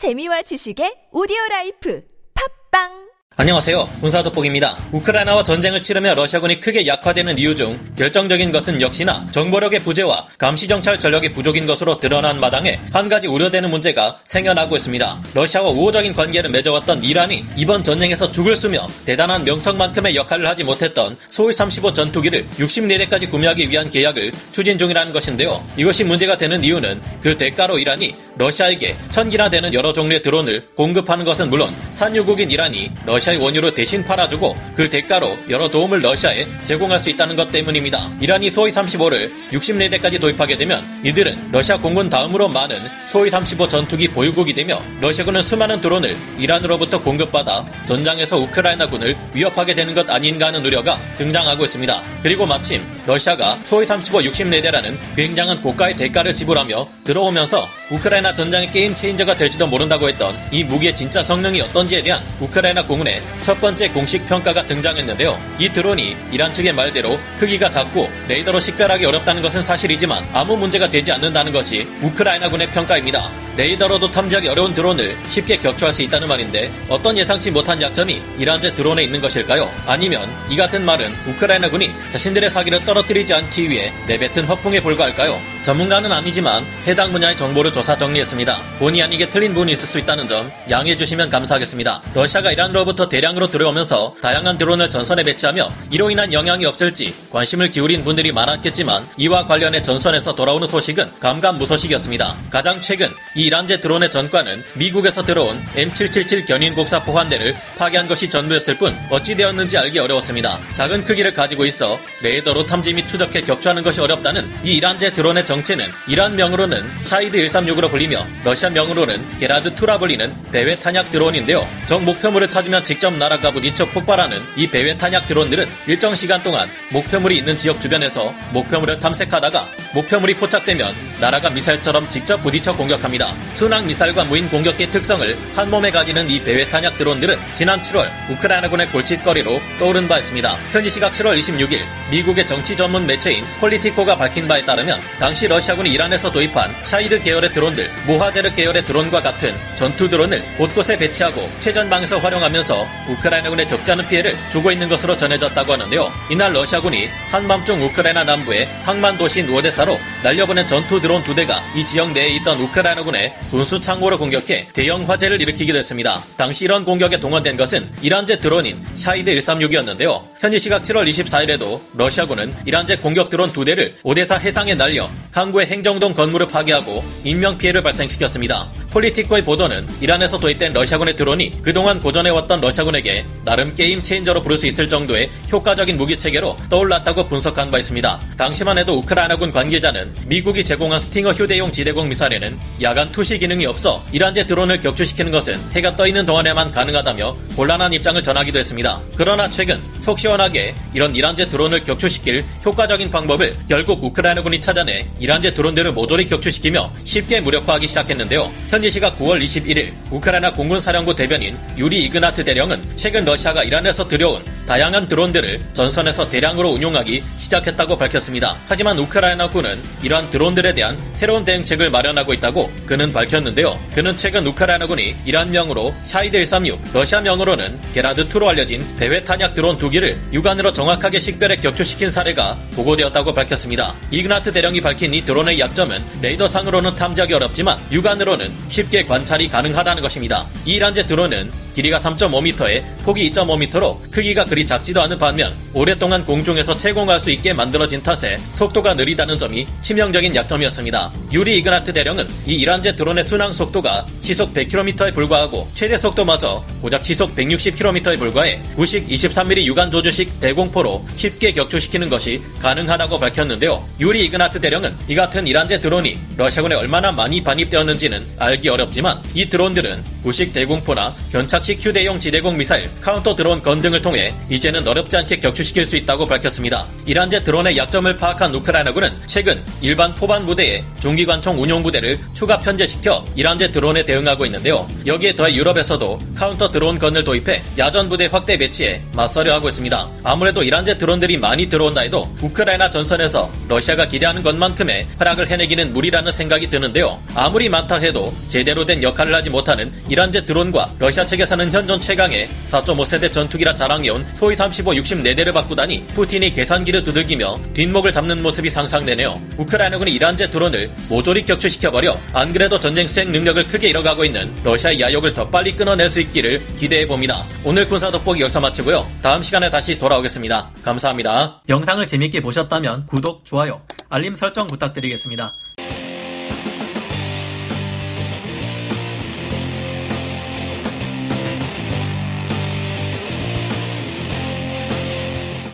재미와 지식의 오디오 라이프. 팟빵 안녕하세요. 군사 돋보기입니다. 우크라이나와 전쟁을 치르며 러시아군이 크게 약화되는 이유 중 결정적인 것은 역시나 정보력의 부재와 감시정찰 전력의 부족인 것으로 드러난 마당에 한 가지 우려되는 문제가 생겨나고 있습니다. 러시아와 우호적인 관계를 맺어왔던 이란이 이번 전쟁에서 죽을 쓰며 대단한 명성만큼의 역할을 하지 못했던 수호이 35 전투기를 64대까지 구매하기 위한 계약을 추진 중이라는 것인데요. 이것이 문제가 되는 이유는 그 대가로 이란이 러시아에게 천기나 되는 여러 종류의 드론을 공급하는 것은 물론 산유국인 이란이 러시아 의 원유를 대신 팔아주고 그 대가로 여러 도움을 러시아에 제공할 수 있다는 것 때문입니다. 이란이 수호이 35를 64대까지 도입하게 되면 이들은 러시아 공군 다음으로 많은 소위 35 전투기 보유국이 되며 러시아군은 수많은 드론을 이란으로부터 공급받아 전장에서 우크라이나군을 위협하게 되는 것 아닌가 하는 우려가 등장하고 있습니다. 그리고 마침 러시아가 소위 35 60내대라는 굉장한 고가의 대가를 지불하며 들어오면서 우크라이나 전장의 게임 체인저가 될지도 모른다고 했던 이 무기의 진짜 성능이 어떤지에 대한 우크라이나 공군의 첫 번째 공식 평가가 등장했는데요. 이 드론이 이란 측의 말대로 크기가 작고 레이더로 식별하기 어렵다는 것은 사실이지만 아무 문제가 되지 않는다는 것이 우크라이나군의 평가입니다. 레이더로도 탐지하기 어려운 드론을 쉽게 격추할 수 있다는 말인데 어떤 예상치 못한 약점이 이란제 드론에 있는 것일까요? 아니면 이 같은 말은 우크라이나군이 자신들의 사기를 떨어 뜨리지 않기 위해 내뱉은 허풍에 불과할까요? 전문가는 아니지만 해당 분야의 정보를 조사 정리했습니다. 본의 아니게 틀린 부분이 있을 수 있다는 점 양해해 주시면 감사하겠습니다. 러시아가 이란으로부터 대량으로 들어오면서 다양한 드론을 전선에 배치하며 이로 인한 영향이 없을지 관심을 기울인 분들이 많았겠지만 이와 관련해 전선에서 돌아오는 소식은 감감무소식이었습니다. 가장 최근 이 이란제 드론의 전과는 미국에서 들어온 M777 견인곡사포 한 대를 파괴한 것이 전부였을 뿐 어찌 되었는지 알기 어려웠습니다. 작은 크기를 가지고 있어 레이더로 탐지 및 추적해 격추하는 것이 어렵다는 이 이란제 드론의 정체는 이란 명으로는 샤이드 136으로 불리며 러시아 명으로는 게란2라 불리는 배회 탄약 드론인데요. 적 목표물을 찾으면 직접 날아가 부딪혀 폭발하는 이 배회 탄약 드론들은 일정 시간 동안 목표물이 있는 지역 주변에서 목표물을 탐색하다가 목표물이 포착되면 날아가 미사일처럼 직접 부딪혀 공격합니다. 순항 미사일과 무인 공격기 특성을 한 몸에 가지는 이 배회 탄약 드론들은 지난 7월 우크라이나군의 골칫거리로 떠오른 바 있습니다. 현지 시각 7월 26일 미국의 정치 전문 매체인 폴리티코가 밝힌 바에 따르면 당시 러시아군이 이란에서 도입한 샤이드 계열의 드론들, 모하제르 계열의 드론과 같은 전투 드론을 곳곳에 배치하고 최전방에서 활용하면서 우크라이나군에 적지 않은 피해를 주고 있는 것으로 전해졌다고 하는데요. 이날 러시아군이 한밤중 우크라이나 남부의 항만 도시인 오데사로 날려보낸 전투 드론 두 대가 이 지역 내에 있던 우크라이나군의 군수 창고를 공격해 대형 화재를 일으키기도 했습니다. 당시 이런 공격에 동원된 것은 이란제 드론인 샤이드 136이었는데요. 현지 시각 7월 24일에도 러시아군은 이란제 공격 드론 두 대를 오데사 해상에 날려 항구의 행정동 건물을 파괴하고 인명 피해를 발생시켰습니다. 폴리티코의 보도는 이란에서 도입된 러시아군의 드론이 그동안 고전해왔던 러시아군에게 나름 game changer로 부를 수 있을 정도의 효과적인 무기 체계로 떠올랐다고 분석한 바 있습니다. 당시만 해도 우크라이나군 관계자는 미국이 제공한 스팅어 휴대용 지대공 미사일에는 야간 투시 기능이 없어 이란제 드론을 격추시키는 것은 해가 떠 있는 동안에만 가능하다며 곤란한 입장을 전하기도 했습니다. 그러나 최근 속 시원하게 이런 이란제 드론을 격추시킬 효과적인 방법을 결국 우크라이나군이 찾아내 이란제 드론들을 모조리 격추시키며 쉽게 무력화하기 시작했는데요. 현지 시각 9월 21일 우크라이나 공군 사령부 대변인 유리 이그나트 대령은 최근 러시아가 이란에서 들여온 다양한 드론들을 전선에서 대량으로 운용하기 시작했다고 밝혔습니다. 하지만 우크라이나군은 이러한 드론들에 대한 새로운 대응책을 마련하고 있다고 그는 밝혔는데요. 그는 최근 우크라이나군이 이란명으로 샤헤드 136, 러시아명으로는 게란2로 알려진 배회 탄약 드론 두 기를 육안으로 정확하게 식별해 격추시킨 사례가 보고되었다고 밝혔습니다. 이그나트 대령이 밝힌 이 드론의 약점은 레이더상으로는 탐지하기 어렵지만 육안으로는 쉽게 관찰이 가능하다는 것입니다. 이 이란제 드론은 길이가 3.5m에 폭이 2.5m로 크기가 그리 작지도 않은 반면 오랫동안 공중에서 체공할 수 있게 만들어진 탓에 속도가 느리다는 점이 치명적인 약점이었습니다. 유리 이그나트 대령은 이 이란제 드론의 순항 속도가 시속 100km에 불과하고 최대 속도마저 고작 시속 160km에 불과해 구식 23mm 육안 조준식 대공포로 쉽게 격추시키는 것이 가능하다고 밝혔는데요. 유리 이그나트 대령은 이 같은 이란제 드론이 러시아군에 얼마나 많이 반입되었는지는 알기 어렵지만 이 드론들은 구식 대공포나 견착식 휴대용 지대공 미사일, counter drone gun 등을 통해 이제는 어렵지 않게 격추시킬 수 있다고 밝혔습니다. 이란제 드론의 약점을 파악한 우크라이나군은 최근 일반 포반 부대에 중기관총 운용 부대를 추가 편제시켜 이란제 드론에 대응하고 있는데요. 여기에 더해 유럽에서도 counter drone gun을 도입해 야전 부대 확대 배치에 맞서려 하고 있습니다. 아무래도 이란제 드론들이 많이 들어온다 해도 우크라이나 전선에서 러시아가 기대하는 것만큼의 활약을 해내기는 무리라는 생각이 드는데요. 아무리 많다 해도 제대로 된 역할을 하지 못하는 이란제 드론과 러시아 측에서는 현존 최강의 4.5세대 전투기라 자랑해온 수호이 35, 64대를 바꾸다니 푸틴이 계산기를 두들기며 뒷목을 잡는 모습이 상상되네요. 우크라이나군이 이란제 드론을 모조리 격추시켜버려 안 그래도 전쟁 수행 능력을 크게 잃어가고 있는 러시아의 야욕을 더 빨리 끊어낼 수 있기를 기대해봅니다. 오늘 군사 돋보기 여기서 마치고요. 다음 시간에 다시 돌아오겠습니다. 감사합니다. 영상을 재밌게 보셨다면 구독, 좋아요, 알림 설정 부탁드리겠습니다.